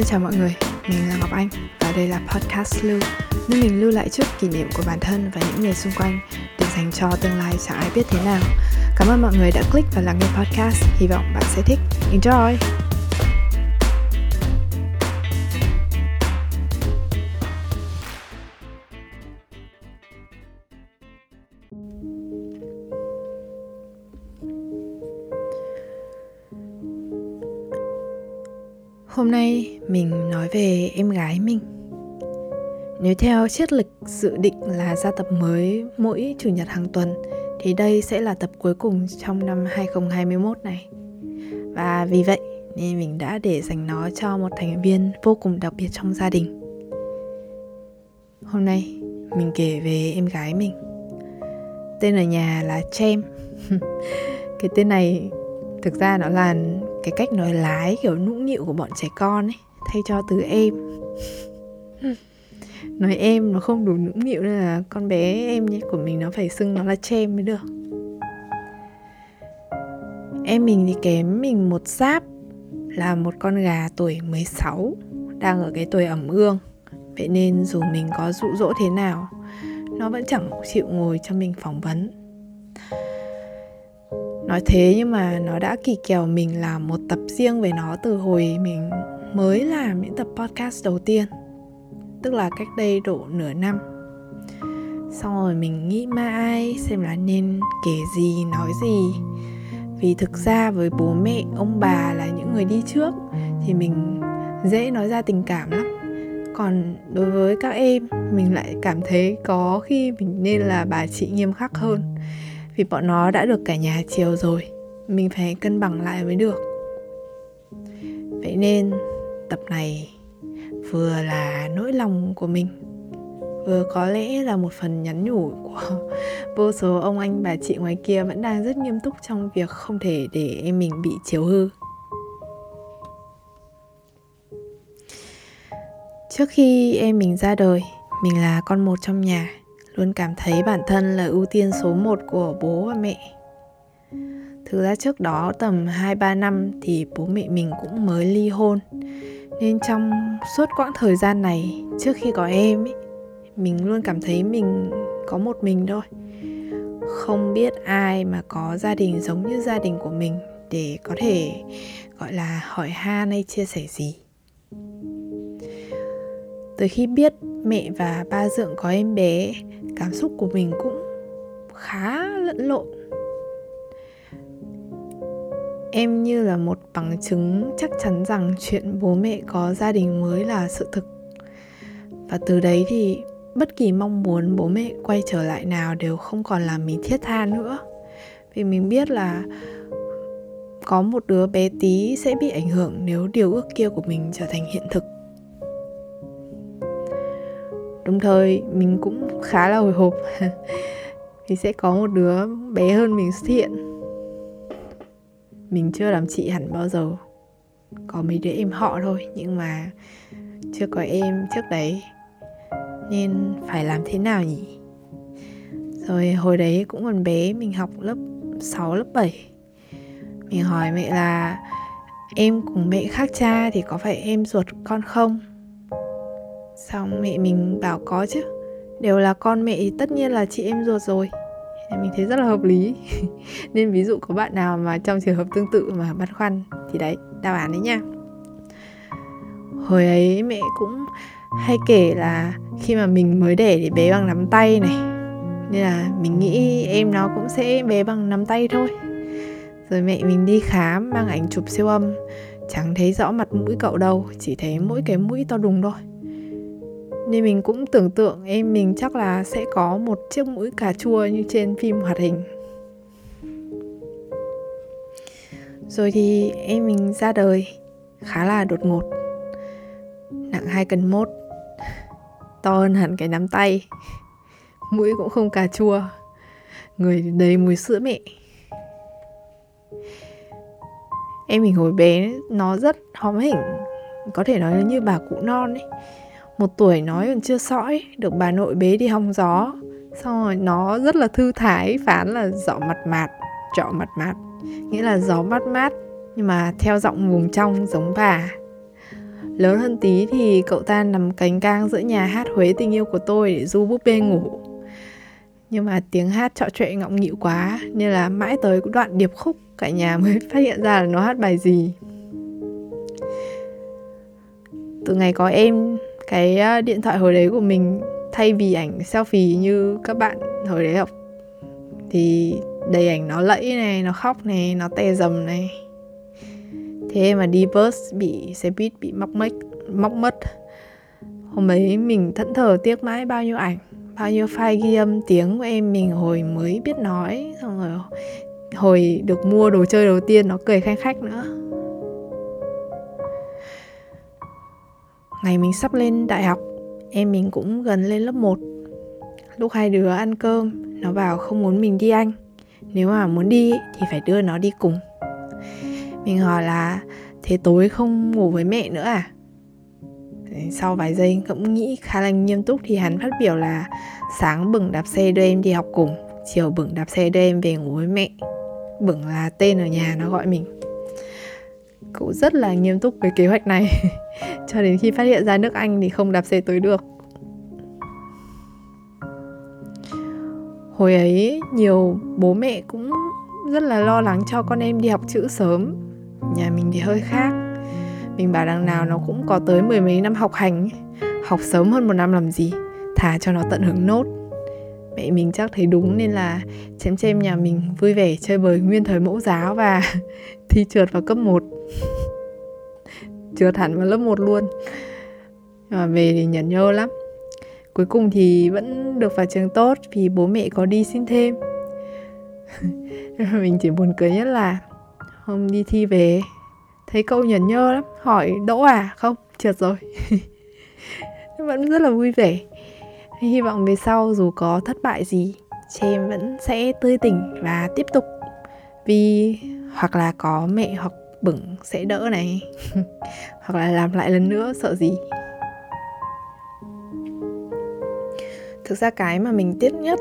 Xin chào mọi người, mình là Ngọc Anh và đây là podcast Lưu Nơi mình lưu lại chút kỷ niệm của bản thân và những người xung quanh để dành cho tương lai chẳng ai biết thế nào Cảm ơn mọi người đã click và lắng nghe podcast, hy vọng bạn sẽ thích Enjoy! Hôm nay mình nói về em gái mình. Nếu theo triết lịch dự định là ra tập mới mỗi chủ nhật hàng tuần, Thì đây sẽ là tập cuối cùng trong năm 2021 này. Và vì vậy nên mình đã để dành nó cho một thành viên vô cùng đặc biệt trong gia đình. Hôm nay mình kể về em gái mình. Tên ở nhà là Chem. Cái tên này thực ra nó là cái cách nói lái kiểu nũng nịu của bọn trẻ con ấy, thay cho từ em. Nói em nó không đủ nũng nịu nên là con bé em của mình nó phải xưng nó là chem mới được. Em mình thì kém mình một giáp là một con gà tuổi 16 đang ở cái tuổi ẩm ương. Vậy nên dù mình có dụ dỗ thế nào, nó vẫn chẳng chịu ngồi cho mình phỏng vấn nói thế nhưng mà nó đã kỳ kèo mình làm một tập riêng về nó từ hồi mình mới làm những tập podcast đầu tiên, tức là cách đây độ nửa năm. Xong rồi mình nghĩ mãi xem là nên kể gì, nói gì. Vì thực ra với bố mẹ, ông bà là những người đi trước thì mình dễ nói ra tình cảm lắm. Còn đối với các em, mình lại cảm thấy có khi mình nên là bà chị nghiêm khắc hơn vì bọn nó đã được cả nhà chiều rồi. Mình phải cân bằng lại mới được. Vậy nên, tập này vừa là nỗi lòng của mình, vừa có lẽ là một phần nhắn nhủ của vô số ông anh bà chị ngoài kia vẫn đang rất nghiêm túc trong việc không thể để em mình bị chiều hư. Trước khi em mình ra đời, mình là con một trong nhà luôn cảm thấy bản thân là ưu tiên số 1 của bố và mẹ. Thực ra trước đó tầm 2-3 năm thì bố mẹ mình cũng mới ly hôn. Nên trong suốt quãng thời gian này trước khi có em ấy, mình luôn cảm thấy mình có một mình thôi. Không biết ai mà có gia đình giống như gia đình của mình để có thể gọi là hỏi han hay chia sẻ gì. Từ khi biết mẹ và ba dượng có em bé cảm xúc của mình cũng khá lẫn lộn. Em như là một bằng chứng chắc chắn rằng chuyện bố mẹ có gia đình mới là sự thực. Và từ đấy thì bất kỳ mong muốn bố mẹ quay trở lại nào đều không còn làm mình thiết tha nữa. Vì mình biết là có một đứa bé tí sẽ bị ảnh hưởng nếu điều ước kia của mình trở thành hiện thực đồng thời, mình cũng khá là hồi hộp. Thì sẽ có một đứa bé hơn mình xuất hiện. Mình chưa làm chị hẳn bao giờ. Có mấy đứa em họ thôi, nhưng mà chưa có em trước đấy. Nên phải làm thế nào nhỉ? Rồi hồi đấy cũng còn bé, mình học lớp 6 lớp 7 mình hỏi mẹ là, em cùng mẹ khác cha thì có phải em ruột con không? Xong mẹ mình bảo có chứ? Đều là con mẹ, tất nhiên là chị em ruột rồi. Mình thấy rất là hợp lý. Nên ví dụ có bạn nào mà trong trường hợp tương tự mà băn khoăn thì đấy, đáp án đấy nha. Hồi ấy mẹ cũng hay kể là khi mà mình mới đẻ thì bé bằng nắm tay này. Nên là mình nghĩ em nó cũng sẽ bé bằng nắm tay thôi. Rồi mẹ mình đi khám, mang ảnh chụp siêu âm. Chẳng thấy rõ mặt mũi cậu đâu, chỉ thấy mỗi cái mũi to đùng thôi nên mình cũng tưởng tượng, em mình chắc là sẽ có một chiếc mũi cà chua như trên phim hoạt hình. Rồi thì em mình ra đời, khá là đột ngột. Nặng 2 cân mốt, to hơn hẳn cái nắm tay. Mũi cũng không cà chua, người đầy mùi sữa mẹ. Em mình hồi bé, nó rất hóm hỉnh. Có thể nói là như bà cụ non ấy một tuổi nói còn chưa sõi, được bà nội bế đi hong gió. Xong rồi nó rất là thư thái, phán là giỏ mặt mạt, trọ mặt mạt. Nghĩa là gió mát mát, nhưng mà theo giọng vùng trong giống bà. Lớn hơn tí thì cậu ta nằm cánh cang giữa nhà hát Huế tình yêu của tôi để du búp bê ngủ. Nhưng mà tiếng hát trọ trệ ngọng nghịu quá, nên là mãi tới đoạn điệp khúc, cả nhà mới phát hiện ra là nó hát bài gì. Từ ngày có em cái à, điện thoại hồi đấy của mình thay vì ảnh selfie như các bạn hồi đấy học thì đầy ảnh nó lẫy này, nó khóc này, nó tè dầm này. Thế mà đi bus bị, xe buýt bị móc mất móc mất. Hôm ấy mình thẫn thờ tiếc mãi bao nhiêu ảnh, bao nhiêu file ghi âm tiếng của em mình hồi mới biết nói, xong rồi hồi được mua đồ chơi đầu tiên nó cười khanh khách nữa. Ngày mình sắp lên đại học, em mình cũng gần lên lớp 1 lúc hai đứa ăn cơm, nó bảo không muốn mình đi anh. Nếu mà muốn đi thì phải đưa nó đi cùng. Mình hỏi là, thế tối không ngủ với mẹ nữa à? Sau vài giây cũng nghĩ khá là nghiêm túc thì hắn phát biểu là, sáng bừng đạp xe đưa em đi học cùng, chiều bừng đạp xe đưa em về ngủ với mẹ. Bừng là tên ở nhà nó gọi mình. Cậu rất là nghiêm túc với kế hoạch này. cho đến khi phát hiện ra nước anh thì không đạp xe tới được. Hồi ấy, nhiều bố mẹ cũng rất là lo lắng cho con em đi học chữ sớm. Nhà mình thì hơi khác. Mình bảo đằng nào nó cũng có tới mười mấy năm học hành học sớm hơn một năm làm gì thả cho nó tận hưởng nốt. Mẹ mình chắc thấy đúng nên là chém chém nhà mình, vui vẻ chơi bời nguyên thời mẫu giáo và thi trượt vào cấp 1 trượt hẳn vào lớp 1 luôn. Mà về thì nhẫn nhơ lắm. Cuối cùng thì vẫn được vào trường tốt vì bố mẹ có đi xin thêm. Mình chỉ buồn cười nhất là hôm đi thi về, thấy câu nhẫn nhơ lắm. Hỏi, đỗ à? Không, trượt rồi. Vẫn rất là vui vẻ. Hy vọng về sau dù có thất bại gì, chị em vẫn sẽ tươi tỉnh và tiếp tục. Vì hoặc là có mẹ hoặc bửng sẽ đỡ này. Hoặc là làm lại lần nữa, sợ gì. Thực ra cái mà mình tiếc nhất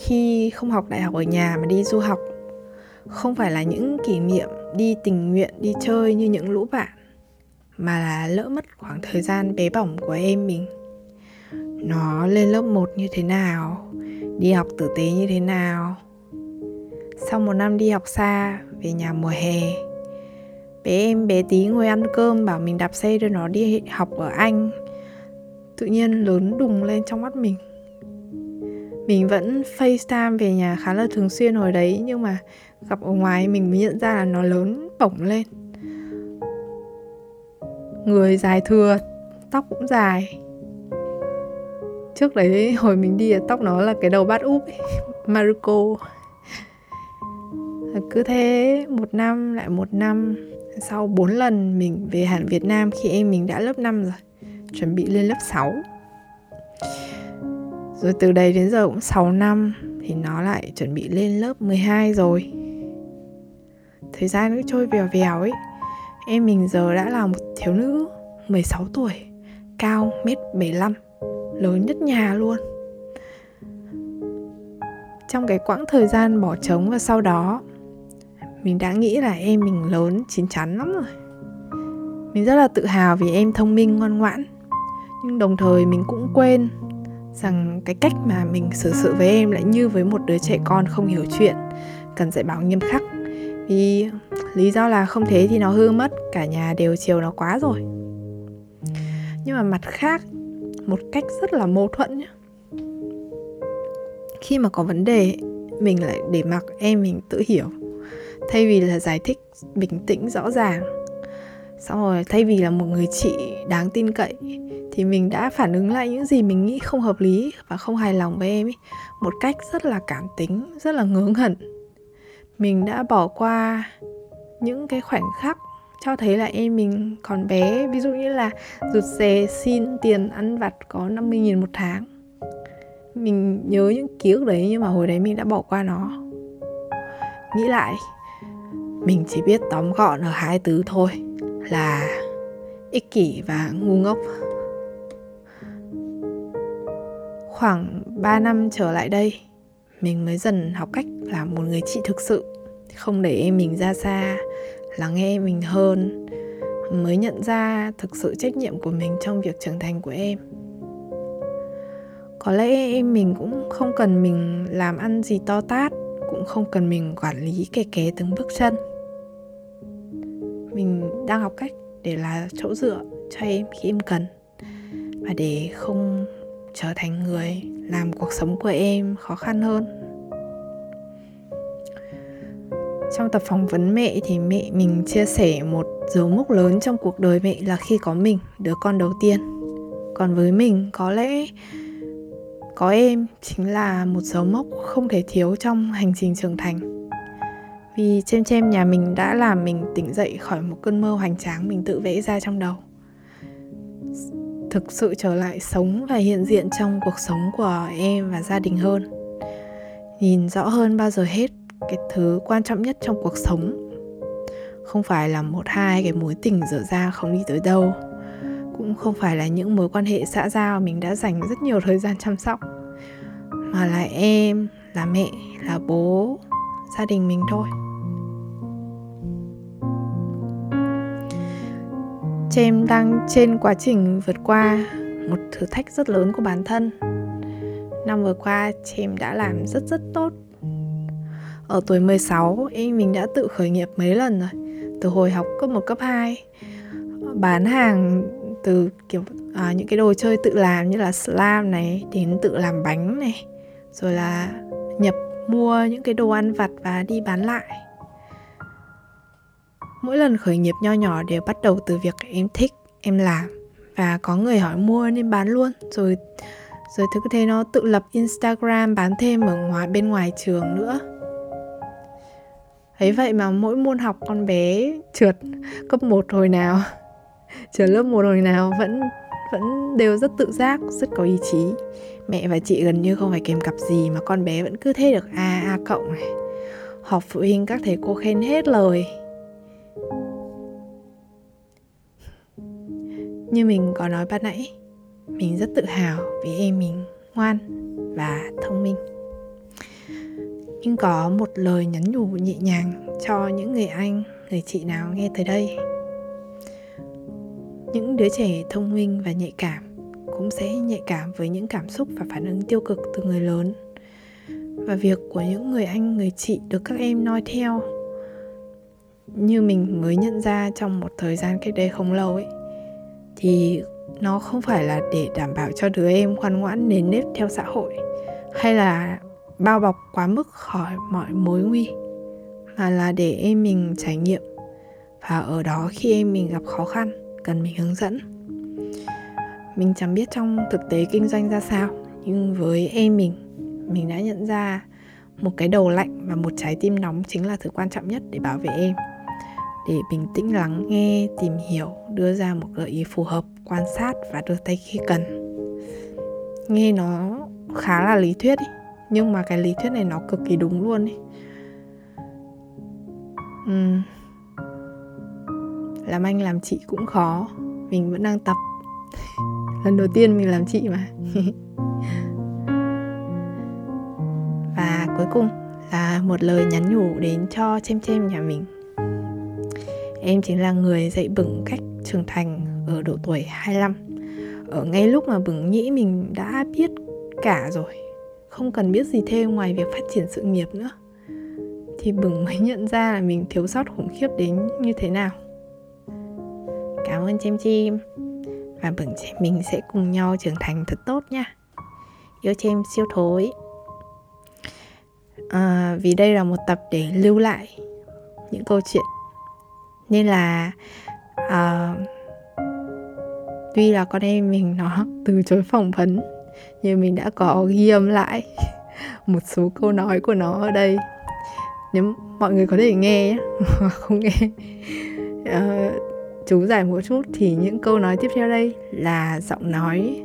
khi không học đại học ở nhà mà đi du học không phải là những kỷ niệm đi tình nguyện, đi chơi như những lũ bạn, mà là lỡ mất khoảng thời gian bé bỏng của em mình. Nó lên lớp 1 như thế nào, đi học tử tế như thế nào. Sau một năm đi học xa, về nhà mùa hè bé em bé tí ngồi ăn cơm bảo mình đạp xe đưa nó đi học ở anh. Tự nhiên lớn đùng lên trong mắt mình. Mình vẫn FaceTime về nhà khá là thường xuyên hồi đấy nhưng mà gặp ở ngoài mình mới nhận ra là nó lớn bổng lên. Người dài thừa tóc cũng dài. Trước đấy hồi mình đi tóc nó là cái đầu bát úp ấy, Maruko cứ thế một năm lại một năm sau 4 lần mình về hẳn Việt Nam khi em mình đã lớp 5 rồi, chuẩn bị lên lớp 6 rồi từ đây đến giờ cũng 6 năm thì nó lại chuẩn bị lên lớp 12 rồi. Thời gian cứ trôi vèo vèo ấy. Em mình giờ đã là một thiếu nữ 16 tuổi, cao 1m75 lớn nhất nhà luôn. Trong cái quãng thời gian bỏ trống và sau đó mình đã nghĩ là em mình lớn, chín chắn lắm rồi. Mình rất là tự hào vì em thông minh, ngoan ngoãn. Nhưng đồng thời mình cũng quên rằng cái cách mà mình xử sự với em lại như với một đứa trẻ con không hiểu chuyện, cần dạy bảo nghiêm khắc. Vì lý do là không thế thì nó hư mất, cả nhà đều chiều nó quá rồi. Nhưng mà mặt khác, một cách rất là mâu thuẫn nhá. Khi mà có vấn đề, mình lại để mặc em mình tự hiểu thay vì là giải thích bình tĩnh, rõ ràng. Xong rồi, thay vì là một người chị đáng tin cậy, thì mình đã phản ứng lại những gì mình nghĩ không hợp lý và không hài lòng với em ấy, một cách rất là cảm tính, rất là ngớ ngẩn. Mình đã bỏ qua những cái khoảnh khắc cho thấy là em mình còn bé, ví dụ như là rụt rè xin tiền ăn vặt có 50 nghìn một tháng. Mình nhớ những ký ức đấy nhưng mà hồi đấy mình đã bỏ qua nó. Nghĩ lại mình chỉ biết tóm gọn ở hai từ thôi, là ích kỷ và ngu ngốc. Khoảng 3 năm trở lại đây, mình mới dần học cách làm một người chị thực sự, không để em mình ra xa, lắng nghe mình hơn, mới nhận ra thực sự trách nhiệm của mình trong việc trưởng thành của em. Có lẽ em mình cũng không cần mình làm ăn gì to tát, cũng không cần mình quản lý kè ké từng bước chân đang học cách để là chỗ dựa cho em khi em cần. Và để không trở thành người làm cuộc sống của em khó khăn hơn. Trong tập phỏng vấn mẹ thì mẹ mình chia sẻ một dấu mốc lớn trong cuộc đời mẹ là khi có mình, đứa con đầu tiên. Còn với mình, có lẽ có em chính là một dấu mốc không thể thiếu trong hành trình trưởng thành vì chem chem nhà mình đã làm mình tỉnh dậy khỏi một cơn mơ hoành tráng mình tự vẽ ra trong đầu. Thực sự trở lại sống và hiện diện trong cuộc sống của em và gia đình hơn. Nhìn rõ hơn bao giờ hết, cái thứ quan trọng nhất trong cuộc sống không phải là một, hai, cái mối tình dở ra không đi tới đâu, cũng không phải là những mối quan hệ xã giao mình đã dành rất nhiều thời gian chăm sóc, mà là em, là mẹ, là bố gia đình mình thôi Jem đang trên quá trình vượt qua một thử thách rất lớn của bản thân. Năm vừa qua, Jem đã làm rất rất tốt. Ở tuổi 16, em mình đã tự khởi nghiệp mấy lần rồi. Từ hồi học cấp 1, cấp 2 bán hàng từ kiểu à, những cái đồ chơi tự làm như là slam này đến tự làm bánh này rồi là nhập mua những cái đồ ăn vặt và đi bán lại. Mỗi lần khởi nghiệp nho nhỏ đều bắt đầu từ việc em thích, em làm. Và có người hỏi mua nên bán luôn. Rồi rồi thứ thế nó tự lập Instagram bán thêm ở ngoài bên ngoài trường nữa. Ấy vậy mà mỗi môn học con bé trượt cấp 1 hồi nào, trượt lớp 1 hồi nào vẫn vẫn đều rất tự giác, rất có ý chí mẹ và chị gần như không phải kèm cặp gì mà con bé vẫn cứ thế được a a cộng này. Họp phụ huynh các thầy cô khen hết lời. Như mình có nói ban nãy, mình rất tự hào vì em mình ngoan và thông minh. Nhưng có một lời nhắn nhủ nhẹ nhàng cho những người anh, người chị nào nghe tới đây. Những đứa trẻ thông minh và nhạy cảm cũng sẽ nhạy cảm với những cảm xúc và phản ứng tiêu cực từ người lớn. Và việc của những người anh, người chị được các em noi theo, như mình mới nhận ra trong một thời gian cách đây không lâu ấy, thì nó không phải là để đảm bảo cho đứa em ngoan ngoãn nền nếp theo xã hội, hay là bao bọc quá mức khỏi mọi mối nguy, mà là để em mình trải nghiệm. Và ở đó khi em mình gặp khó khăn, cần mình hướng dẫn mình chẳng biết trong thực tế kinh doanh ra sao, nhưng với em mình mình đã nhận ra một cái đầu lạnh và một trái tim nóng chính là thứ quan trọng nhất để bảo vệ em để bình tĩnh lắng nghe, tìm hiểu, đưa ra một gợi ý phù hợp, quan sát và đưa tay khi cần nghe nó khá là lý thuyết ý. nhưng mà cái lý thuyết này nó cực kỳ đúng luôn ý. Uhm. làm anh làm chị cũng khó, mình vẫn đang tập lần đầu tiên mình làm chị mà. Và cuối cùng là một lời nhắn nhủ đến cho chem chem nhà mình. Em chính là người dạy bừng cách trưởng thành ở độ tuổi 25 Ở ngay lúc mà bừng nghĩ mình đã biết cả rồi, Không cần biết gì thêm ngoài việc phát triển sự nghiệp nữa, Thì bừng mới nhận ra là mình thiếu sót khủng khiếp đến như thế nào. Cảm ơn Chim Chim và Bửng mình sẽ cùng nhau trưởng thành thật tốt nha. Yêu Chim siêu thối. À, Vì đây là một tập để lưu lại những câu chuyện. Nên là à, tuy là con em mình nó từ chối phỏng vấn nhưng mình đã có ghi âm lại một số câu nói của nó ở đây. Nếu mọi người có thể nghe nhé không nghe à, chú giải một chút thì những câu nói tiếp theo đây là giọng nói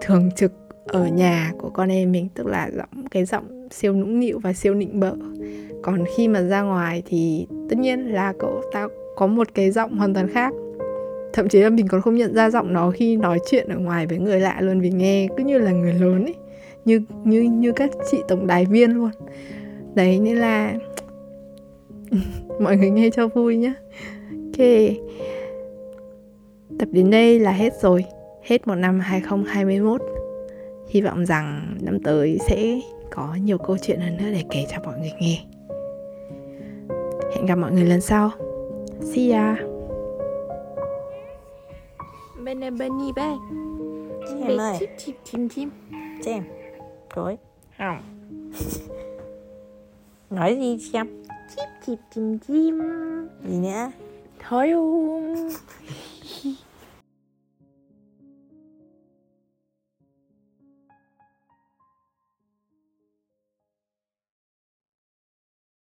thường trực ở nhà của con em mình, tức là giọng, cái giọng siêu nũng nịu và siêu nịnh bợ. Còn khi mà ra ngoài thì tất nhiên là cậu ta có một cái giọng hoàn toàn khác. Thậm chí là mình còn không nhận ra giọng nó khi nói chuyện ở ngoài với người lạ luôn, vì nghe cứ như là người lớn ấy như như như các chị tổng đài viên luôn. Đấy, nên là mọi người nghe cho vui nhá ok Tập đến đây là hết rồi. Hết một năm 2021 Hy vọng rằng năm tới sẽ có nhiều câu chuyện hơn nữa để kể cho mọi người nghe. Hẹn gặp mọi người lần sau. See ya. Bên này bên gì bé. Em ơi. chip chip chim chim. Xem Rồi Không. Nói gì xem Chip chip chim chim. Gì nữa Thôi um